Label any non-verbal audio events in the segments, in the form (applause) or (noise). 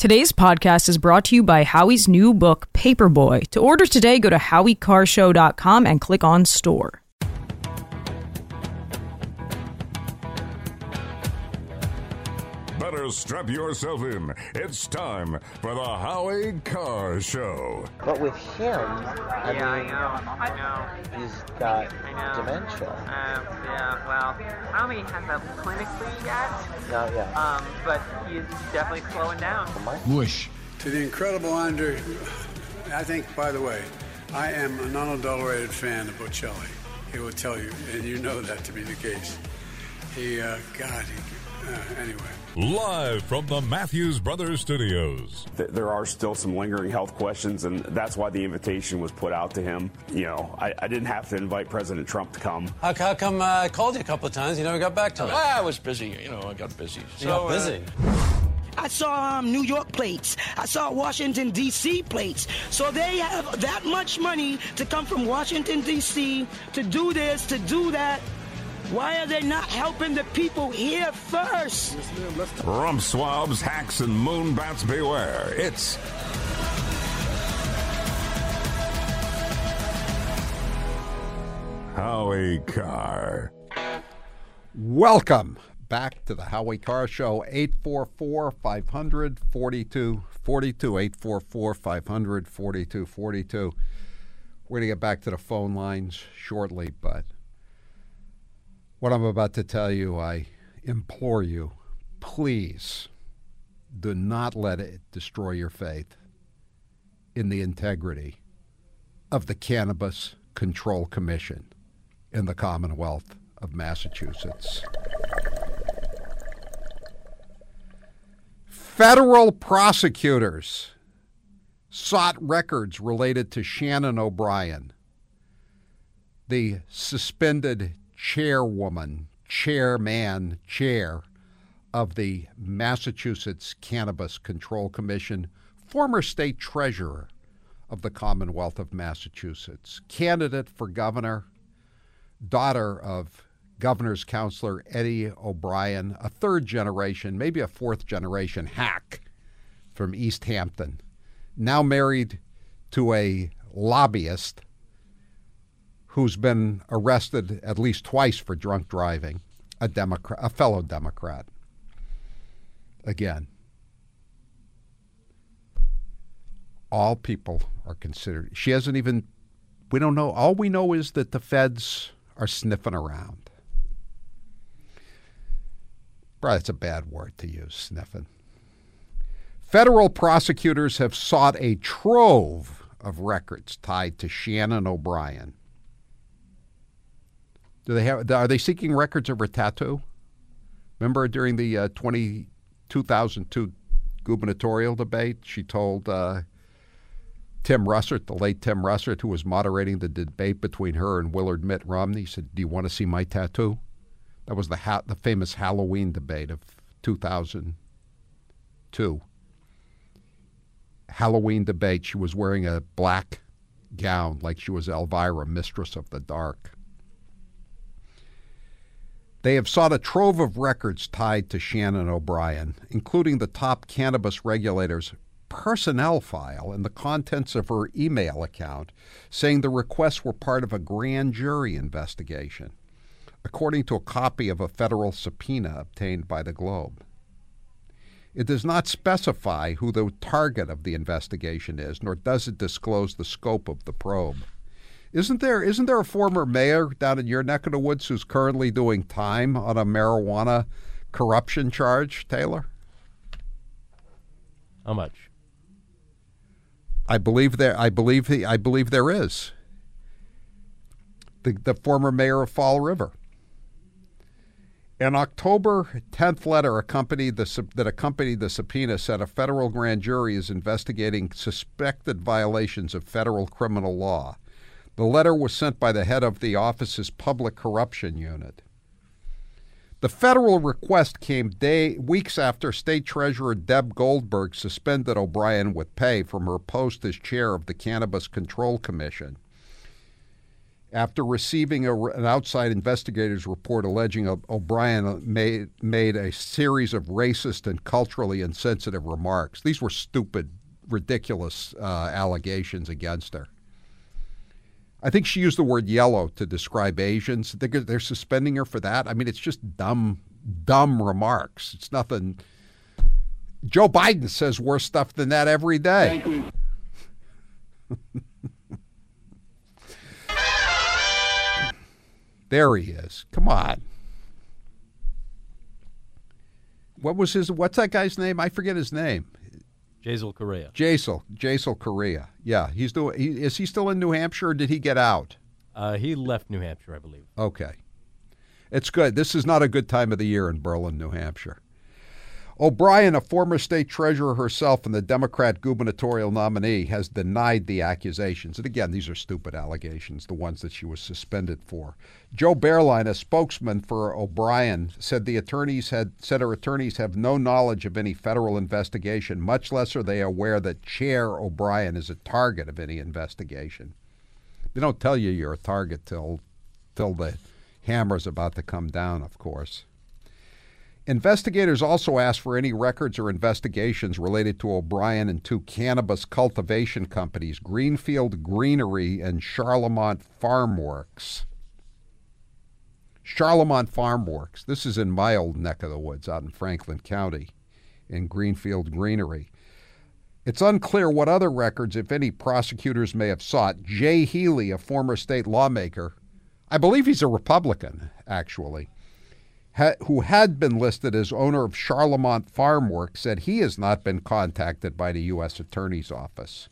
Today's podcast is brought to you by Howie's new book, Paperboy. To order today, go to howiecarrshow.com and click on store. Better strap yourself in. It's time for the Howie Carr Show. But with him, I yeah, mean, I know. I know. he's got I know. dementia. Um, yeah, well, I don't think he has that clinically yet, Not yet. um, but he's definitely slowing down. Bush. To the incredible Andre, I think, by the way, I am an unadulterated fan of Bocelli. He will tell you, and you know that to be the case. He, uh, God, he, anyway. Live from the Matthews Brothers Studios. There are still some lingering health questions, and that's why the invitation was put out to him. You know, I, I didn't have to invite President Trump to come. How, how come uh, I called you a couple of times? You never got back to me. Ah, I was busy. You know, I got busy. you got uh, busy. I saw um, New York plates. I saw Washington, D.C. plates. So they have that much money to come from Washington, D.C. to do this, to do that. Why are they not helping the people here first? Rump swabs, hacks, and moon bats beware. It's Howie Carr. Welcome back to the Howie Carr Show, 844 500 4242. 844 500 4242. We're going to get back to the phone lines shortly, but what I'm about to tell you, I implore you, please do not let it destroy your faith in the integrity of the Cannabis Control Commission in the Commonwealth of Massachusetts. Federal prosecutors sought records related to Shannon O'Brien, the suspended chairwoman, chairman, chair of the Massachusetts Cannabis Control Commission, former state treasurer of the Commonwealth of Massachusetts, candidate for governor, daughter of governor's counselor Eddie O'Brien, a third generation, maybe a fourth generation hack from Easthampton, now married to a lobbyist who's been arrested at least twice for drunk driving, a Democrat, a fellow Democrat. Again, all people are considered. She hasn't even. We don't know. All we know is that the feds are sniffing around. Probably that's a bad word to use, sniffing. Federal prosecutors have sought a trove of records tied to Shannon O'Brien. Do they have? Are they seeking records of her tattoo? Remember during the uh, 20, 2002 gubernatorial debate, she told uh, Tim Russert, the late Tim Russert, who was moderating the debate between her and Willard Mitt Romney, said, "Do you want to see my tattoo?" That was the ha- the famous Halloween debate of 2002. Halloween debate. She was wearing a black gown, like she was Elvira, mistress of the dark. They have sought a trove of records tied to Shannon O'Brien, including the top cannabis regulator's personnel file and the contents of her email account, saying the requests were part of a grand jury investigation, according to a copy of a federal subpoena obtained by the Globe. It does not specify who the target of the investigation is, nor does it disclose the scope of the probe. Isn't there isn't there a former mayor down in your neck of the woods who's currently doing time on a marijuana corruption charge, Taylor? How much? I believe there I believe he, I believe there is. The the former mayor of Fall River. An October 10th letter accompanied the, that accompanied the subpoena said a federal grand jury is investigating suspected violations of federal criminal law. The letter was sent by the head of the office's public corruption unit. The federal request came day, weeks after State Treasurer Deb Goldberg suspended O'Brien with pay from her post as chair of the Cannabis Control Commission. after receiving a, an outside investigator's report alleging O'Brien made, made a series of racist and culturally insensitive remarks. These were stupid, ridiculous uh, allegations against her. I think she used the word yellow to describe Asians. They're, they're suspending her for that. I mean, it's just dumb, dumb remarks. It's nothing. Joe Biden says worse stuff than that every day. (laughs) There he is. Come on. What was his? What's that guy's name? I forget his name. Jasiel Correia. Jasiel. Jasiel Correia. Yeah, he's doing. He, is he still in New Hampshire? or Did he get out? Uh, he left New Hampshire, I believe. Okay, it's good. This is not a good time of the year in Berlin, New Hampshire. O'Brien, a former state treasurer herself and the Democrat gubernatorial nominee, has denied the accusations. And again, these are stupid allegations, the ones that she was suspended for. Joe Bearline, a spokesman for O'Brien, said the attorneys had said her attorneys have no knowledge of any federal investigation, much less are they aware that Chair O'Brien is a target of any investigation. They don't tell you you're a target till till the hammer's about to come down, of course. Investigators also asked for any records or investigations related to O'Brien and two cannabis cultivation companies, Greenfield Greenery and Charlemont Farm Works. Charlemont Farm Works, this is in my old neck of the woods out in Franklin County, in Greenfield Greenery. It's unclear what other records, if any, prosecutors may have sought. Jay Healy, a former state lawmaker, I believe he's a Republican, actually who had been listed as owner of Charlemont Farm Works, said he has not been contacted by the U.S. Attorney's Office.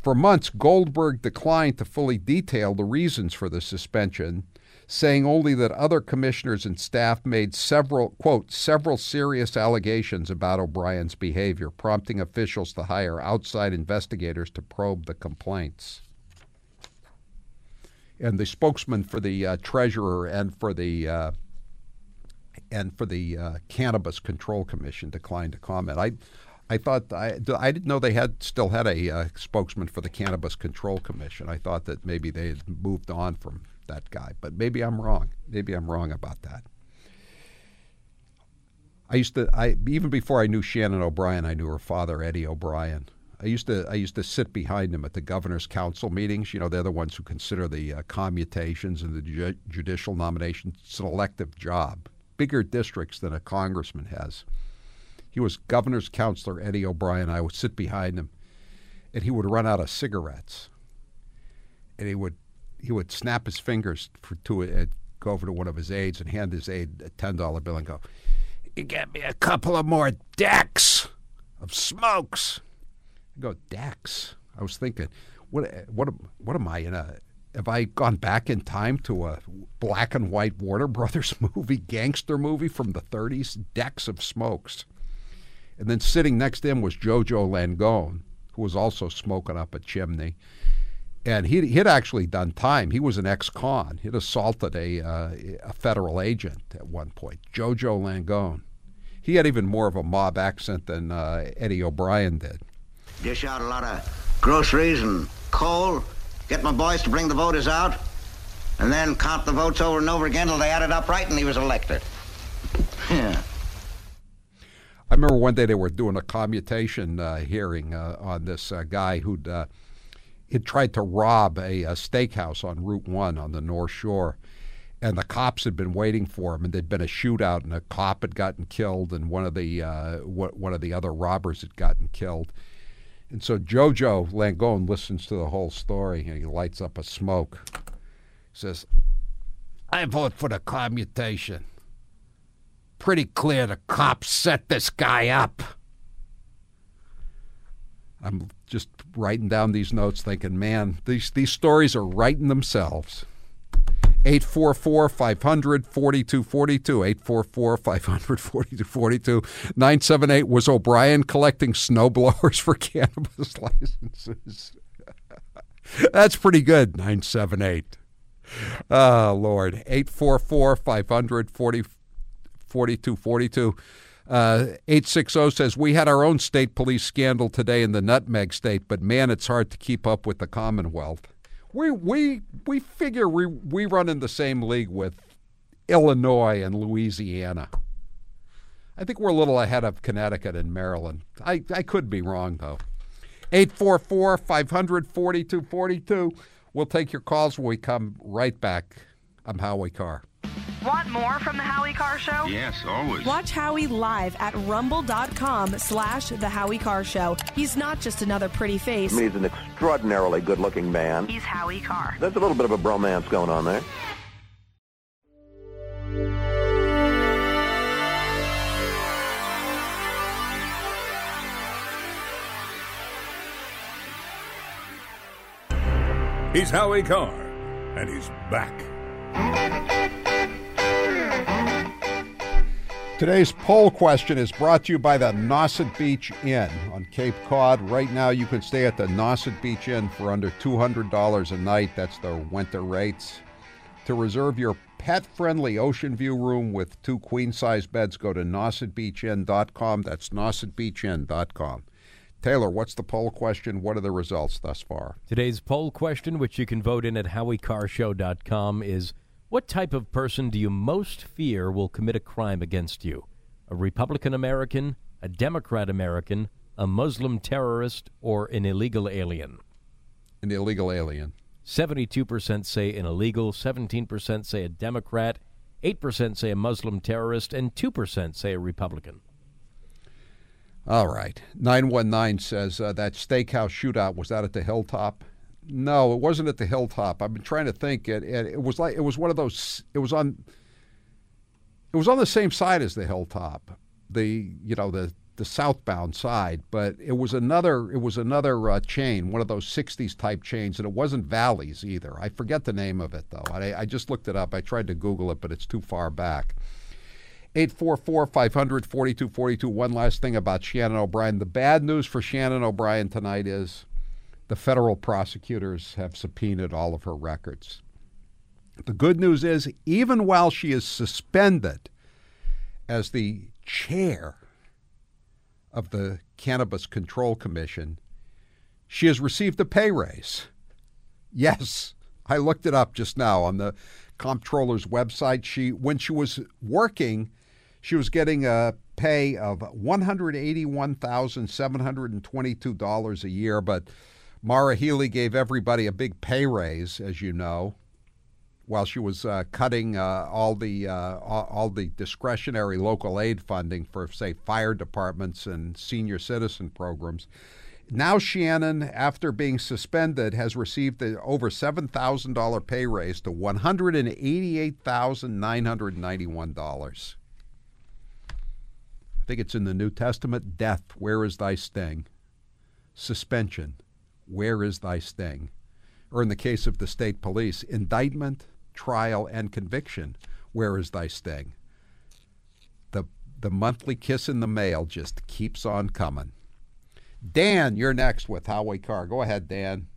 For months, Goldberg declined to fully detail the reasons for the suspension, saying only that other commissioners and staff made several, quote, several serious allegations about O'Brien's behavior, prompting officials to hire outside investigators to probe the complaints. And the spokesman for the uh, treasurer and for the uh, and for the uh, Cannabis Control Commission declined to comment. I, I thought I, I didn't know they had still had a uh, spokesman for the Cannabis Control Commission. I thought that maybe they had moved on from that guy, but maybe I'm wrong. Maybe I'm wrong about that. I used to, I even before I knew Shannon O'Brien, I knew her father, Eddie O'Brien. I used to, I used to sit behind him at the governor's council meetings. You know, they're the ones who consider the uh, commutations and the ju- judicial nominations. It's an elective job bigger districts than a congressman has. He was governor's counselor, Eddie O'Brien. I would sit behind him, and he would run out of cigarettes. And he would he would snap his fingers for, to uh, go over to one of his aides and hand his aide a ten dollar bill and go, "You get me a couple of more decks of smokes." I go decks. I was thinking, what what what am I in a have I gone back in time to a black and white Warner Brothers (laughs) movie, gangster movie from the 30s, Decks of Smokes? And then sitting next to him was Jojo Langone, who was also smoking up a chimney. And he he'd actually done time. He was an ex-con. He'd assaulted a, uh, a federal agent at one point, Jojo Langone. He had even more of a mob accent than uh, Eddie O'Brien did. Dish out a lot of groceries and coal get my boys to bring the voters out, and then count the votes over and over again till they added up right and he was elected. yeah. I remember one day they were doing a commutation uh, hearing uh, on this uh, guy who'd uh, he'd tried to rob a, a, steakhouse on Route One on the North Shore, and the cops had been waiting for him, and there'd been a shootout, and a cop had gotten killed, and one of the uh, one of the other robbers had gotten killed, and so Jojo Langone listens to the whole story and he lights up a smoke. He says, I vote for the commutation. Pretty clear the cops set this guy up. I'm just writing down these notes thinking, man, these, these stories are writing themselves. 844 500 4242. 844 500 4242. 978 Was O'Brien collecting snowblowers for (laughs) cannabis licenses? (laughs) That's pretty good. 978. Oh, Lord. 844 500 4242. Uh, 860 says, We had our own state police scandal today in the nutmeg state, but man, it's hard to keep up with the Commonwealth. We we we figure we we run in the same league with Illinois and Louisiana. I think we're a little ahead of Connecticut and Maryland. I, I could be wrong though. 844 500 4242. We'll take your calls when we come right back. I'm Howie Carr. Want more from the Howie Carr Show? Yes, always. Watch Howie live at rumble.com slash the Howie Carr Show. He's not just another pretty face. I mean, he's an extraordinarily good-looking man. He's Howie Carr. There's a little bit of a bromance going on there. He's Howie Carr, and he's back. Today's poll question is brought to you by the Nauset Beach Inn on Cape Cod. Right now, you can stay at the Nauset Beach Inn for under $200 a night. That's the winter rates. To reserve your pet friendly ocean view room with two queen size beds, go to nausetbeachinn.com. That's nausetbeachinn.com. Taylor, what's the poll question? What are the results thus far? Today's poll question, which you can vote in at howiecarrshow.com, is what type of person do you most fear will commit a crime against you? A Republican American, a Democrat American, a Muslim terrorist, or an illegal alien? An illegal alien. 72% say an illegal, 17% say a Democrat, 8% say a Muslim terrorist, and 2% say a Republican. All right. 919 says uh, that steakhouse shootout was that at the Hilltop? No, it wasn't at the Hilltop. I've been trying to think. It, it, it was like it was one of those. It was on. It was on the same side as the Hilltop, the you know the the southbound side, but it was another. It was another uh, chain, one of those '60s type chains, and it wasn't Valle's either. I forget the name of it though. I, I just looked it up. I tried to Google it, but it's too far back. 844 500 4242. One last thing about Shannon O'Brien. The bad news for Shannon O'Brien tonight is the federal prosecutors have subpoenaed all of her records. The good news is, even while she is suspended as the chair of the Cannabis Control Commission, she has received a pay raise. Yes, I looked it up just now on the comptroller's website. She, when she was working, she was getting a pay of $181,722 a year, but Maura Healey gave everybody a big pay raise, as you know, while she was uh, cutting uh, all the uh, all the discretionary local aid funding for, say, fire departments and senior citizen programs. Now Shannon, after being suspended, has received the over seven thousand dollar pay raise to one hundred and eighty eight thousand nine hundred ninety one dollars. I think it's in the New Testament. Death, where is thy sting? Suspension, where is thy sting? Or in the case of the state police, indictment, trial, and conviction, where is thy sting? The, the monthly kiss in the mail just keeps on coming. Dan, you're next with Howie Carr. Go ahead, Dan.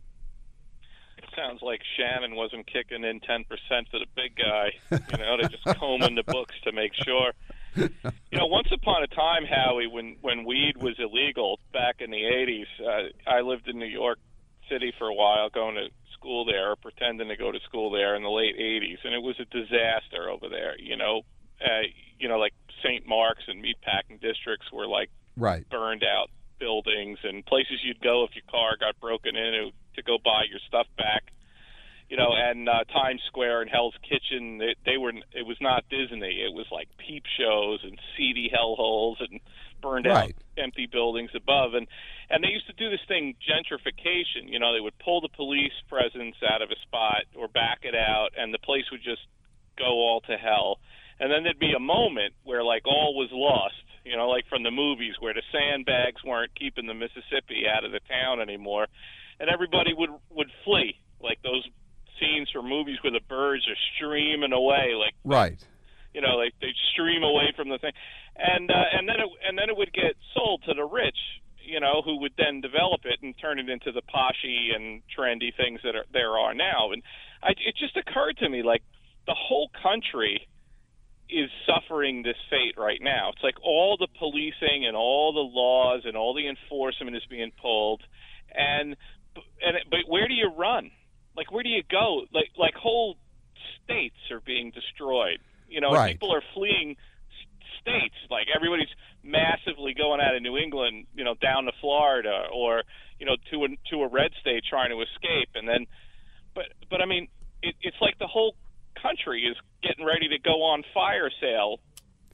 It sounds like Shannon wasn't kicking in 10% for the big guy. You know, they're just combing the books to make sure. You know, once upon a time, Howie, when when weed was illegal back in the 80s, uh, I lived in New York City for a while, going to school there, or pretending to go to school there in the late 80s, and it was a disaster over there. You know, uh, you know, like St. Mark's and meatpacking districts were like right burned out buildings and places you'd go if your car got broken into to go buy your stuff back. You know, and uh, Times Square and Hell's Kitchen, they, they were. It was not Disney. It was like peep shows and seedy hellholes and burned right. out empty buildings above. And and they used to do this thing, gentrification. You know, they would pull the police presence out of a spot or back it out, and the place would just go all to hell. And then there'd be a moment where like all was lost you know, like from the movies where the sandbags weren't keeping the Mississippi out of the town anymore, and everybody would would flee, like those scenes from movies where the birds are streaming away, like right. You know, like they stream away from the thing, and uh, and then it and then it would get sold to the rich, you know, who would then develop it and turn it into the poshy and trendy things that are there are now. And I, it just occurred to me, like the whole country is suffering this fate right now. It's like all the policing and all the laws and all the enforcement is being pulled, and and but where do you run? Like where do you go? Like like whole states are being destroyed. You know, Right. people are fleeing states. Like everybody's massively going out of New England, you know, down to Florida or you know to a to a red state trying to escape, and then, but but I mean, it, it's like the whole country is getting ready to go on fire sale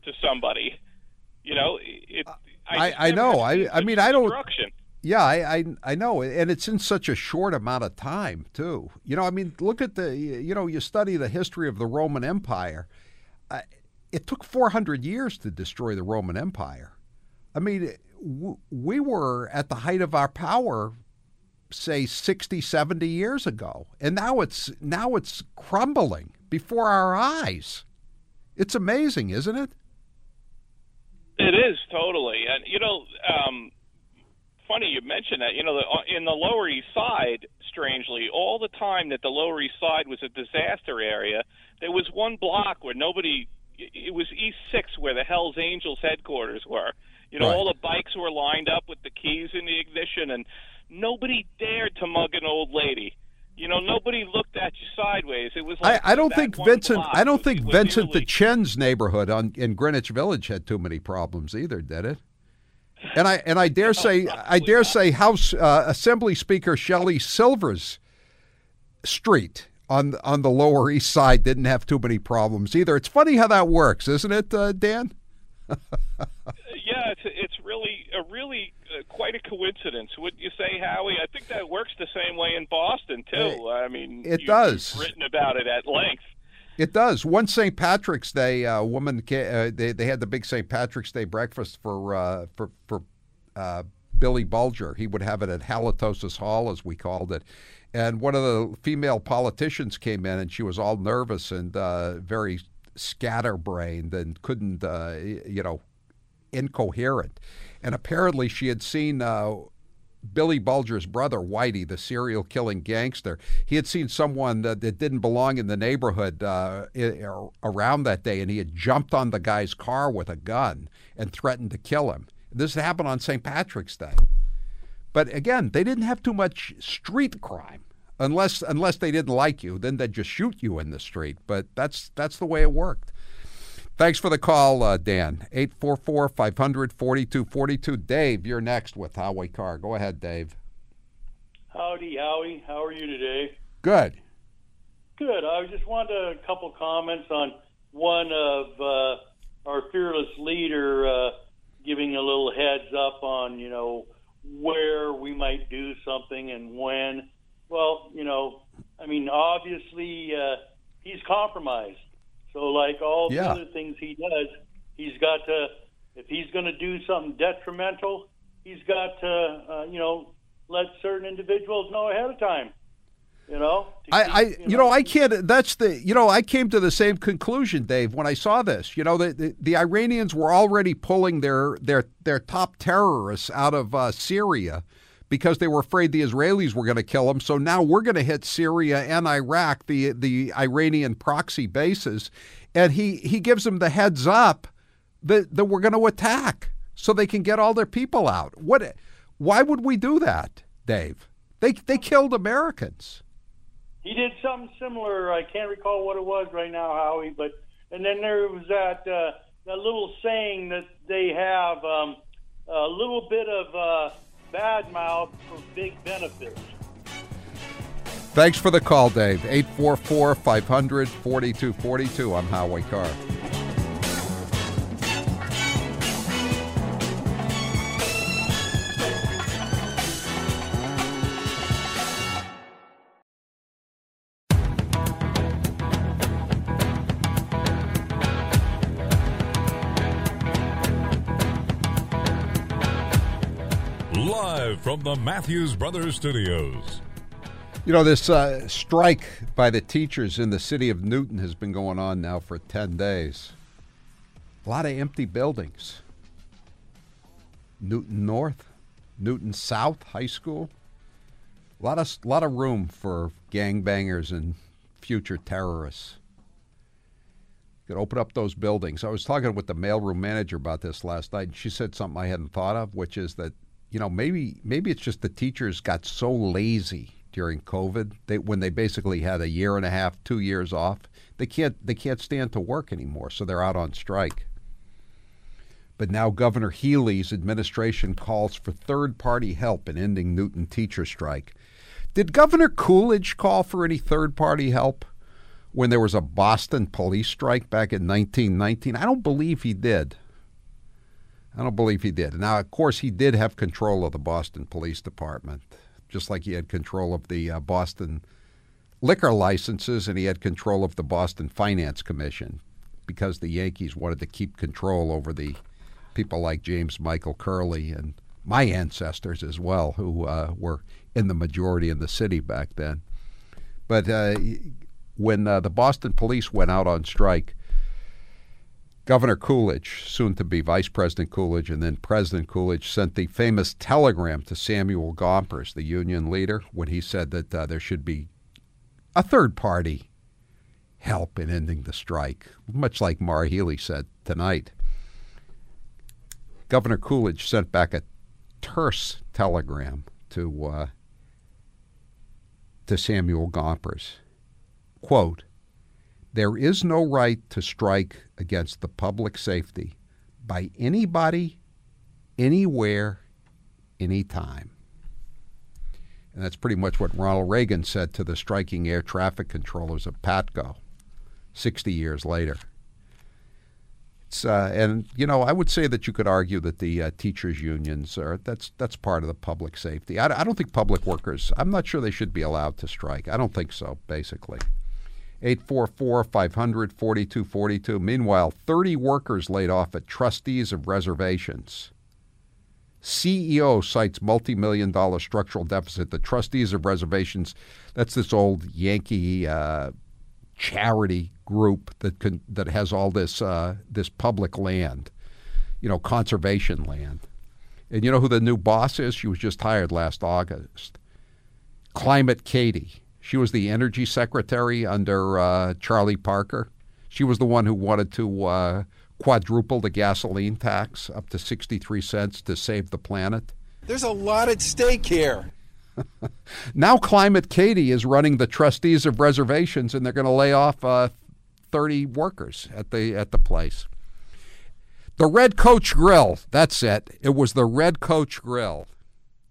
to somebody. You know, it. I, just I know. I I mean I don't. Yeah, I, I I know, and it's in such a short amount of time too. You know, I mean, look at the you know you study the history of the Roman Empire. Uh, it took 400 years to destroy the Roman Empire. I mean, we were at the height of our power say 60 70 years ago and now it's now it's crumbling before our eyes it's amazing isn't it It is totally, and you know, um, funny you mentioned that. You know, the, uh, in the Lower East Side, strangely, all the time that the Lower East Side was a disaster area, there was one block where nobody. It was East Six where the Hell's Angels headquarters were. You know, Right. all the bikes were lined up with the keys in the ignition, and nobody dared to mug an old lady. You know, nobody looked at you sideways. It was like I, I don't think Vincent. I don't was- think Vincent the Chin's neighborhood on in Greenwich Village had too many problems either, did it? And I and I dare (laughs) say I dare say House uh, Assembly Speaker Shelley Silver's street on on the Lower East Side didn't have too many problems either. It's funny how that works, isn't it, uh, Dan? (laughs) yeah, it's it's really a really uh, quite a coincidence, wouldn't you say, Howie? I think that works the same way in Boston too. I mean, it you- does. Written about it at length. It does. One St. Patrick's Day, a woman uh, they they had the big St. Patrick's Day breakfast for uh, for for uh, Billy Bulger. He would have it at Halitosis Hall, as we called it. And one of the female politicians came in, and she was all nervous and uh, very scatterbrained and couldn't, uh, you know, incoherent. And apparently, she had seen. Billy Bulger's brother, Whitey, the serial killing gangster, he had seen someone that, that didn't belong in the neighborhood uh, around that day, and he had jumped on the guy's car with a gun and threatened to kill him. This happened on St. Patrick's Day. But again, they didn't have too much street crime. Unless unless they didn't like you, then they'd just shoot you in the street. But that's that's the way it worked. Thanks for the call, uh, Dan. 844 500 4242. Dave, you're next with Howie Carr. Go ahead, Dave. Howdy, Howie. How are you today? Good. Good. I just wanted a couple comments on one of uh, our fearless leader uh, giving a little heads up on, you know, where we might do something and when. Well, you know, I mean, obviously uh, he's compromised. So, like all the Yeah. other things he does, he's got to. If he's going to do something detrimental, he's got to, uh, you know, let certain individuals know ahead of time. You know, I, keep- I you know, I can't. That's the you know, I came to the same conclusion, Dave, when I saw this. You know, the the, the Iranians were already pulling their their their top terrorists out of uh, Syria because they were afraid the Israelis were going to kill them. So now we're going to hit Syria and Iraq, the the Iranian proxy bases, and he he gives them the heads up that that we're going to attack so they can get all their people out. What? Why would we do that, Dave? They they killed Americans. He did something similar. I can't recall what it was right now, Howie. But and then there was that uh, that little saying that they have um, a little bit of uh, bad mouth for big benefits. Thanks for the call, Dave. 844 500 4242. I'm Howie Carr. Live from the Matthews Brothers Studios. You know, this uh, strike by the teachers in the city of Newton has been going on now for 10 days. A lot of empty buildings. Newton North, Newton South High School. A lot of, lot of room for gangbangers and future terrorists. You could open up those buildings. I was talking with the mailroom manager about this last night, and she said something I hadn't thought of, which is that you know maybe maybe it's just the teachers got so lazy during COVID. They when they basically had a year and a half, two years off. They can't they can't stand to work anymore, so they're out on strike. But now Governor Healey's administration calls for third party help in ending Newton teacher strike. Did Governor Coolidge call for any third party help when there was a Boston police strike back in 1919? I don't believe he did. I don't believe he did. Now, of course, he did have control of the Boston Police Department, just like he had control of the uh, Boston liquor licenses and he had control of the Boston Finance Commission because the Yankees wanted to keep control over the people like James Michael Curley and my ancestors as well, who uh, were in the majority in the city back then. But uh, when uh, the Boston police went out on strike, Governor Coolidge, soon to be Vice President Coolidge, and then President Coolidge sent the famous telegram to Samuel Gompers, the union leader, when he said that uh, there should be a third party help in ending the strike, much like Maura Healey said tonight. Governor Coolidge sent back a terse telegram to uh, to Samuel Gompers. Quote, there is no right to strike against the public safety by anybody, anywhere, anytime. And that's pretty much what Ronald Reagan said to the striking air traffic controllers of PATCO 60 years later. Uh, and you know, I would say that you could argue that the uh, teachers' unions are that's that's part of the public safety. I, I don't think public workers. I'm not sure they should be allowed to strike. I don't think so. Basically, 844 500 4242. Meanwhile, 30 workers laid off at trustees of reservations. CEO cites multi million dollar structural deficit. The trustees of reservations, that's this old Yankee uh, charity group that can, that has all this uh, this public land, you know, conservation land. And you know who the new boss is? She was just hired last August. Climate Katie. She was the energy secretary under uh, Charlie Baker. She was the one who wanted to uh, quadruple the gasoline tax up to 63 cents to save the planet. There's a lot at stake here. (laughs) now, Climate Katie is running the trustees of reservations, and they're going to lay off uh, 30 workers at the at the place. The Red Coach Grill. That's it. It was the Red Coach Grill.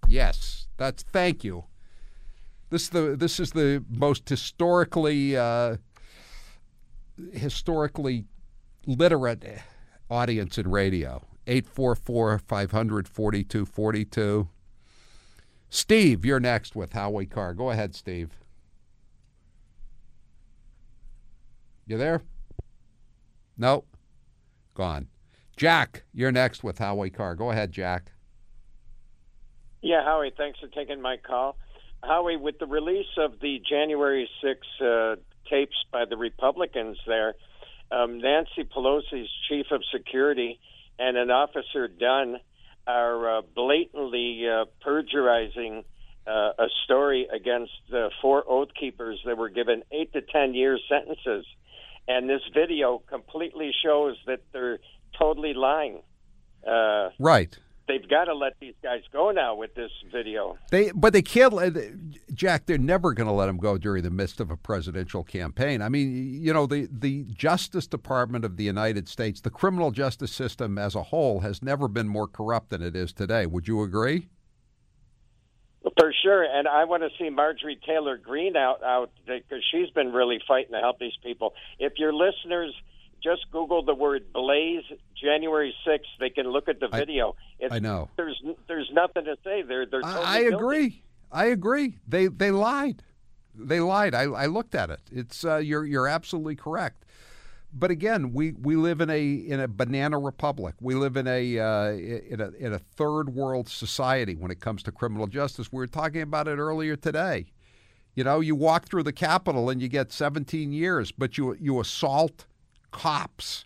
Yes, that's. Thank you. This is the this is the most historically uh, historically literate audience in radio. 844 500 4242. Steve, you're next with Howie Carr. Go ahead, Steve. You there? No. Gone. Jack, you're next with Howie Carr. Go ahead, Jack. Yeah, Howie, thanks for taking my call. Howie, with the release of the January 6 uh, tapes by the Republicans there, um, Nancy Pelosi's chief of security and an officer Dunn are uh, blatantly uh, perjurizing uh, a story against the four oath keepers that were given eight to ten year sentences. And this video completely shows that they're totally lying. Uh, right they've got to let these guys go now with this video. They, but they can't let Jack. They're never going to let them go during the midst of a presidential campaign. I mean, you know, the the Justice Department of the United States, the criminal justice system as a whole, has never been more corrupt than it is today. Would you agree? For sure, and I want to see Marjorie Taylor Greene out out because she's been really fighting to help these people. If your listeners just Google the word Blaze January 6th. They can look at the video. It's, I know. There's there's nothing to say. They're they're. Totally I, agree. I agree. They they lied. They lied. I, I looked at it. It's uh, you're you're absolutely correct. But again, we, we live in a in a banana republic. We live in a uh, in a in a third world society when it comes to criminal justice. We were talking about it earlier today. You know, you walk through the Capitol and you get 17 years, but you you assault cops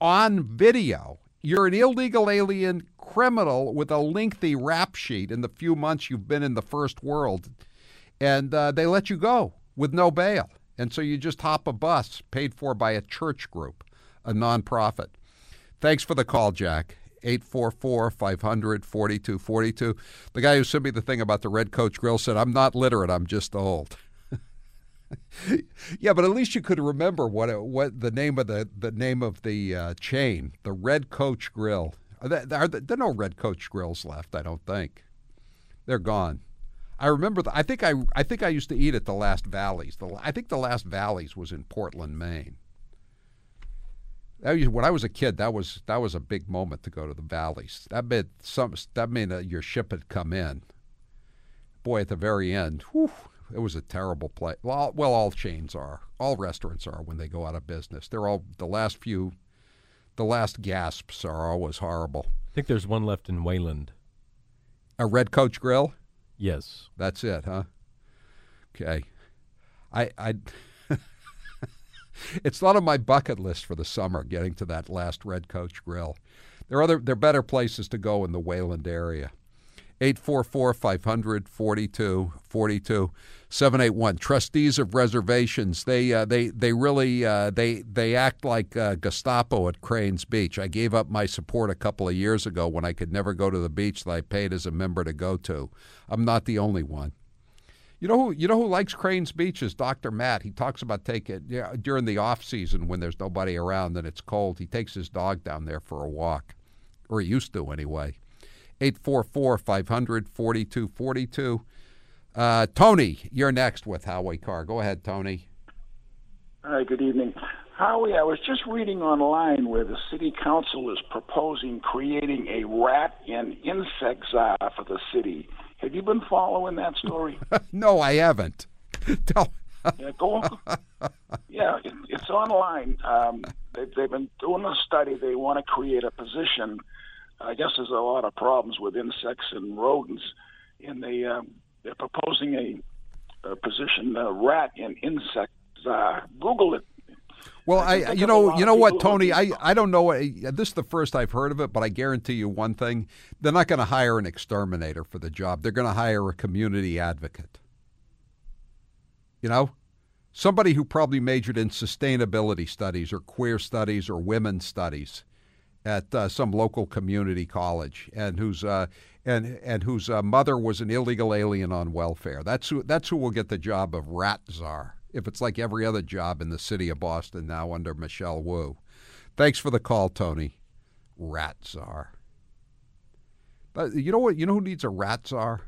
on video. You're an illegal alien criminal with a lengthy rap sheet in the few months you've been in the first world, and uh, they let you go with no bail. And so you just hop a bus paid for by a church group, a nonprofit. Thanks for the call, Jack. 844 500 4242. The guy who sent me the thing about the Red Coach Grill said, I'm not literate, I'm just old. (laughs) yeah, but at least you could remember what it, what the name of the, the name of the uh, chain, the Red Coach Grill. Are there, are there, there are no Red Coach grills left, I don't think. They're gone. I remember. The, I think I. I think I used to eat at the Last Valle's. The, I think the Last Valle's was in Portland, Maine. That was, when I was a kid, that was that was a big moment to go to the Valle's. That meant some. That meant uh, your ship had come in. Boy, at the very end, whew, it was a terrible place. Well, well, all chains are. All restaurants are when they go out of business. They're all the last few. The last gasps are always horrible. I think there's one left in Wayland. A Red Coach Grill. Yes. That's it, huh? Okay. I I (laughs) It's not on my bucket list for the summer getting to that last Red Coach Grill. There are other there are better places to go in the Wayland area. 844 500 42 42 781 trustees of reservations they uh, they they really uh, they they act like uh, Gestapo at Cranes Beach. I gave up my support a couple of years ago when I could never go to the beach that I paid as a member to go to. I'm not the only one. You know who you know who likes Cranes Beach is Dr. Matt. He talks about taking yeah, during the off season when there's nobody around and it's cold he takes his dog down there for a walk. Or he used to anyway 844 500 4242. Uh, Tony, you're next with Howie Carr. Go ahead, Tony. Hi, good evening. Howie, I was just reading online where the city council is proposing creating a rat and insect czar for the city. Have you been following that story? (laughs) no, I haven't. (laughs) Yeah, go. yeah, it, it's online. Um, they, they've been doing a study. They want to create a position I guess there's a lot of problems with insects and rodents, and they um, they're proposing a, a position uh, rat and insect. Uh, Google it. Well, I, you know, you know what, Tony, I, I don't know. This is the first I've heard of it, but I guarantee you one thing: they're not going to hire an exterminator for the job. They're going to hire a community advocate. You know, somebody who probably majored in sustainability studies or queer studies or women's studies at uh, some local community college, and whose uh, and and whose uh, mother was an illegal alien on welfare. That's who that's who will get the job of rat czar if it's like every other job in the city of Boston now under Michelle Wu. Thanks for the call, Tony. Rat czar. But you know what? You know who needs a rat czar?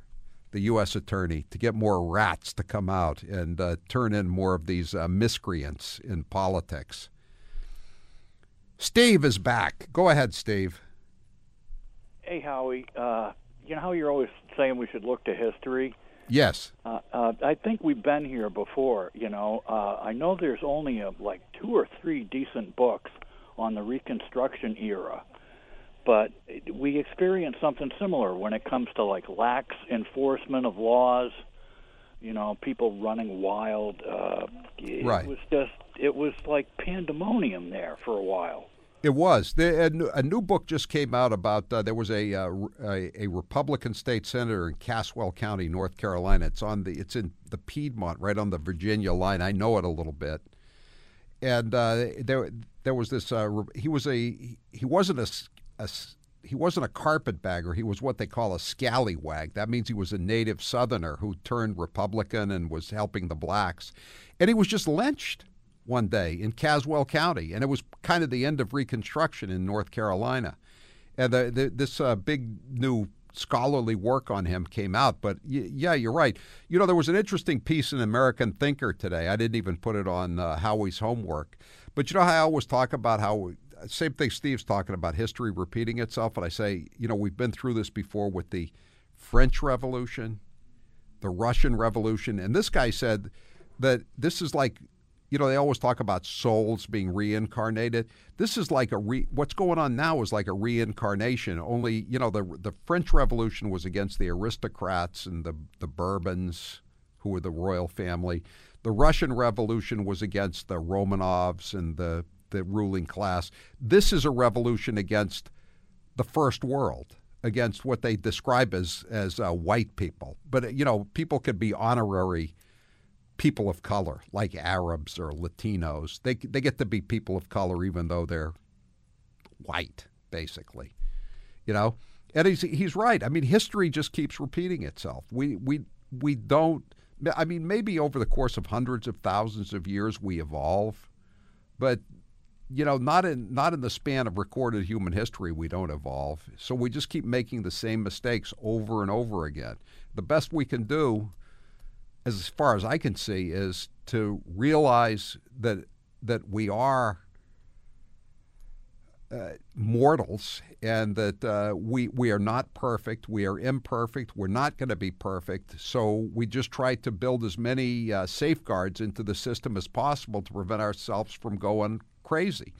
The U.S. attorney to get more rats to come out and uh, turn in more of these uh, miscreants in politics. Steve is back. Go ahead, Steve. Hey, Howie. Uh, you know how you're always saying we should look to history? Yes. Uh, uh, I think we've been here before. You know, uh, I know there's only a, like two or three decent books on the Reconstruction era, but we experienced something similar when it comes to like lax enforcement of laws. You know, people running wild. Uh, it right. was just, it was like pandemonium there for a while. It was. The, a, a, new book just came out about uh, there was a, uh, a, a Republican state senator in Caswell County, North Carolina. It's on the it's in the Piedmont, right on the Virginia line. I know it a little bit. And uh, there there was this. Uh, he was a he wasn't a, a he wasn't a carpetbagger. He was what they call a scallywag. That means he was a native Southerner who turned Republican and was helping the blacks, and he was just lynched one day in Caswell County, and it was kind of the end of Reconstruction in North Carolina. And the, the, this uh, big new scholarly work on him came out. But y- yeah, you're right. You know, there was an interesting piece in American Thinker today. I didn't even put it on uh, Howie's homework. But you know how I always talk about how, same thing Steve's talking about, history repeating itself. And I say, you know, we've been through this before with the French Revolution, the Russian Revolution. And this guy said that this is like you know, they always talk about souls being reincarnated. This is like a re, what's going on now is like a reincarnation. Only, you know, the the French Revolution was against the aristocrats and the the Bourbons, who were the royal family. The Russian Revolution was against the Romanovs and the the ruling class. This is a revolution against the first world, against what they describe as as uh, white people. But you know, people could be honorary people of color, like Arabs or Latinos. They they get to be people of color even though they're white, basically. You know, and he's he's right. I mean, history just keeps repeating itself. We we we don't. I mean, maybe over the course of hundreds of thousands of years we evolve, but you know, not in not in the span of recorded human history we don't evolve. So we just keep making the same mistakes over and over again. The best we can do, as far as I can see, is to realize that that we are uh, mortals and that uh, we we are not perfect. We are imperfect. We're not going to be perfect. So we just try to build as many uh, safeguards into the system as possible to prevent ourselves from going crazy.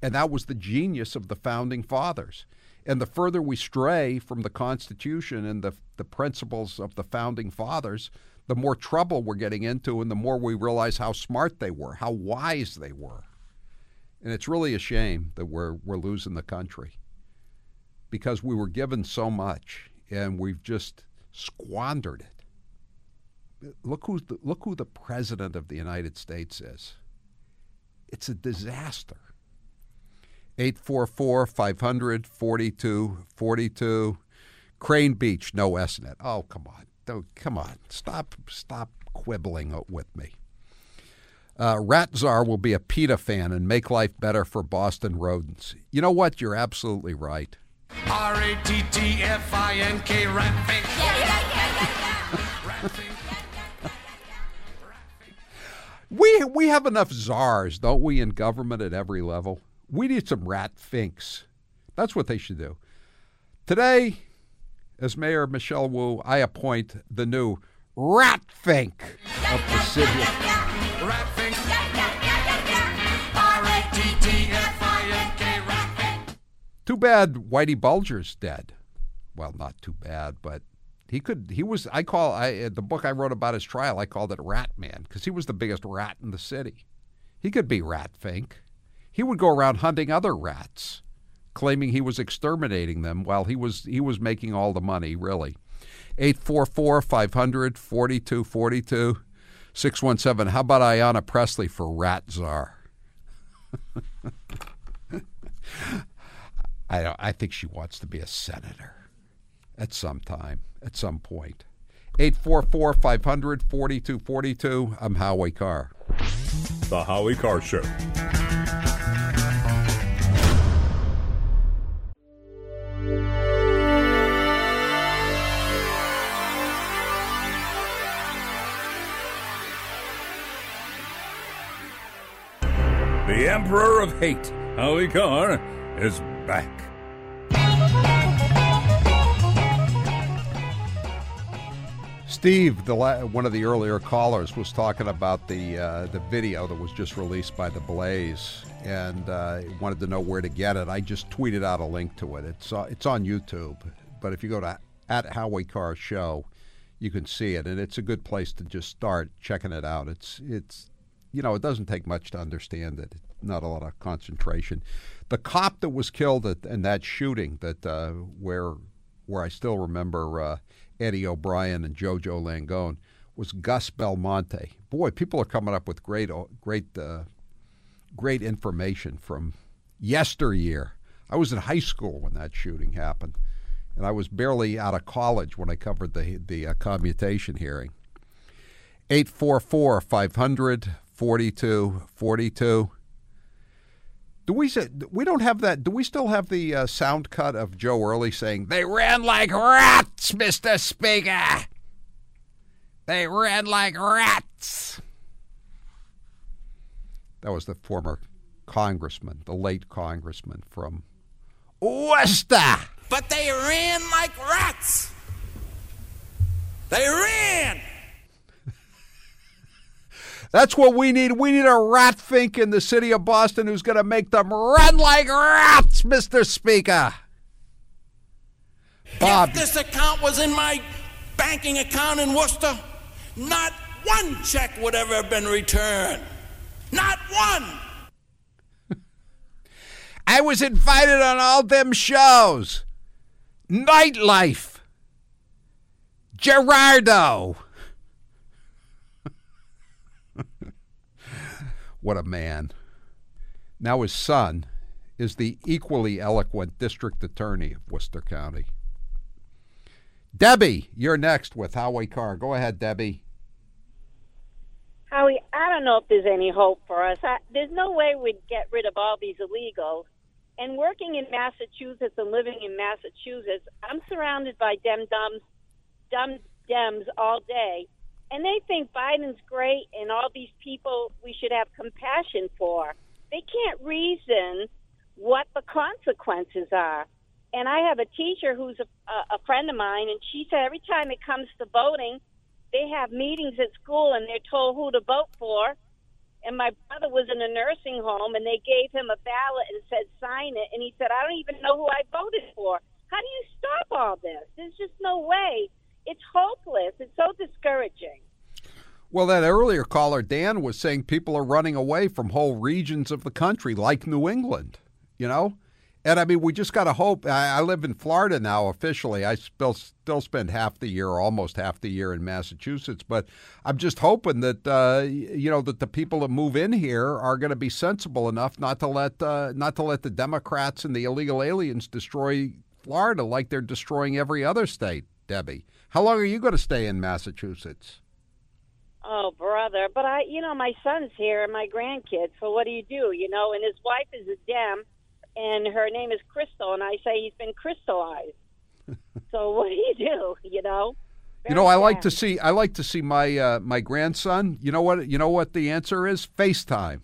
And that was the genius of the founding fathers. And the further we stray from the Constitution and the the principles of the founding fathers, the more trouble we're getting into, and the more we realize how smart they were, how wise they were. And it's really a shame that we're, we're losing the country because we were given so much and we've just squandered it. Look, who's the, look who the President of the United States is. It's a disaster. 844 500 4242. Crane Beach, no SNet. Oh, come on. Don't, come on. Stop, stop quibbling with me. Uh, Rat Czar will be a PETA fan and make life better for Boston rodents. You know what? You're absolutely right. R A T T F I N K Ratfink. Yeah, yeah, yeah, yeah, yeah. we we have enough czars, don't we, in government at every level? We need some rat finks. That's what they should do. Today, as Mayor Michelle Wu, I appoint the new rat fink of the city. Too bad Whitey Bulger's dead. Well, not too bad, but he could. He was. I call. I uh, the book I wrote about his trial. I called it Rat Man because he was the biggest rat in the city. He could be Rat Fink. He would go around hunting other rats, claiming he was exterminating them while he was he was making all the money. Really. 844 500 4242 617. How about Ayanna Pressley for Rat Czar? (laughs) I don't, I think she wants to be a senator at some time, at some point. 844 500 4242. I'm Howie Carr. The Howie Carr Show. The Emperor of Hate, Howie Carr, is back. Steve, the la- one of the earlier callers, was talking about the uh, the video that was just released by the Blaze, and uh, wanted to know where to get it. I just tweeted out a link to it. It's uh, it's on YouTube, but if you go to at Howie Carr Show, you can see it, and it's a good place to just start checking it out. It's it's you know it doesn't take much to understand it. Not a lot of concentration. The cop that was killed at, in that shooting, that uh, where where I still remember uh, Eddie O'Brien and JoJo Langone, was Gus Belmonte. Boy, people are coming up with great great uh, great information from yesteryear. I was in high school when that shooting happened, and I was barely out of college when I covered the the uh, commutation hearing. 844 500 4242. Do we say we don't have that? Do we still have the uh, sound cut of Joe Early saying they ran like rats, Mister Speaker? They ran like rats. That was the former congressman, the late congressman from Worcester. But they ran like rats. They ran. That's what we need. We need a rat fink in the city of Boston who's going to make them run like rats, Mr. Speaker. Bob. If this account was in my banking account in Worcester, not one check would ever have been returned. Not one. (laughs) I was invited on all them shows. Nightline. Geraldo. What a man. Now his son is the equally eloquent district attorney of Worcester County. Debbie, you're next with Howie Carr. Go ahead, Debbie. Howie, I don't know if there's any hope for us. I, there's no way we'd get rid of all these illegals. And working in Massachusetts and living in Massachusetts, I'm surrounded by dem dums, dumb Dems all day, and they think Biden's great and all these people we should have compassion for. They can't reason what the consequences are. And I have a teacher who's a, a friend of mine, and she said every time it comes to voting, they have meetings at school and they're told who to vote for. And my brother was in a nursing home, and they gave him a ballot and said sign it, and he said I don't even know who I voted for. How do you stop all this? There's just no way. It's hopeless. It's so discouraging. Well, that earlier caller, Dan, was saying people are running away from whole regions of the country, like New England, you know? And I mean, we just got to hope. I, I, live in Florida now officially. I still still spend half the year, almost half the year, in Massachusetts. But I'm just hoping that uh, you know that the people that move in here are going to be sensible enough not to let uh, not to let the Democrats and the illegal aliens destroy Florida like they're destroying every other state. Debbie, how long are you going to stay in Massachusetts? Oh, brother. But I, you know, my son's here and my grandkids. So what do you do? You know, and his wife is a Dem, and her name is Crystal, and I say he's been crystallized. (laughs) so what do you do? You know. Very you know, I sad. like to see. I like to see my uh, my grandson. You know what? You know what the answer is? FaceTime.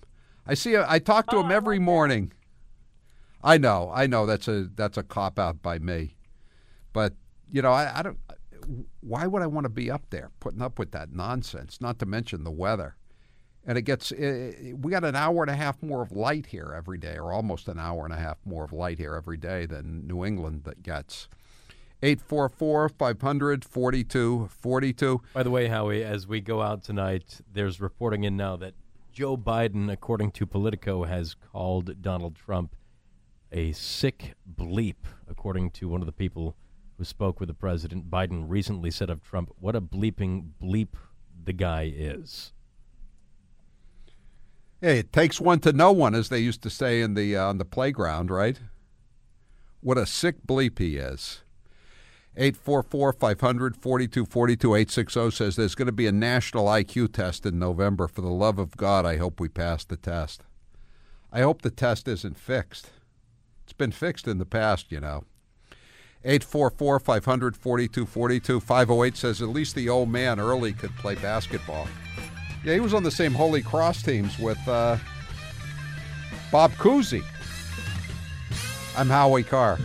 I see. I talk to oh, him every morning. That. I know. I know. That's a that's a cop out by me, but you know, I, I don't why would I want to be up there putting up with that nonsense? Not to mention the weather. And it gets, it, we got an hour and a half more of light here every day, or almost an hour and a half more of light here every day than New England that gets. 844 500 4242. By the way, Howie, as we go out tonight, there's reporting in now that Joe Biden, according to Politico, has called Donald Trump a sick bleep, according to one of the people who spoke with the president, Biden recently said of Trump, "What a bleeping bleep the guy is." Hey, it takes one to know one, as they used to say in the uh, on the playground, right? What a sick bleep he is. 844 500 4242 860 says there's going to be a national IQ test in November. For the love of God, I hope we pass the test. I hope the test isn't fixed. It's been fixed in the past, you know. 844 500 4242. 508 says at least the old man early could play basketball. Yeah, he was on the same Holy Cross teams with uh, Bob Cousy. I'm Howie Carr.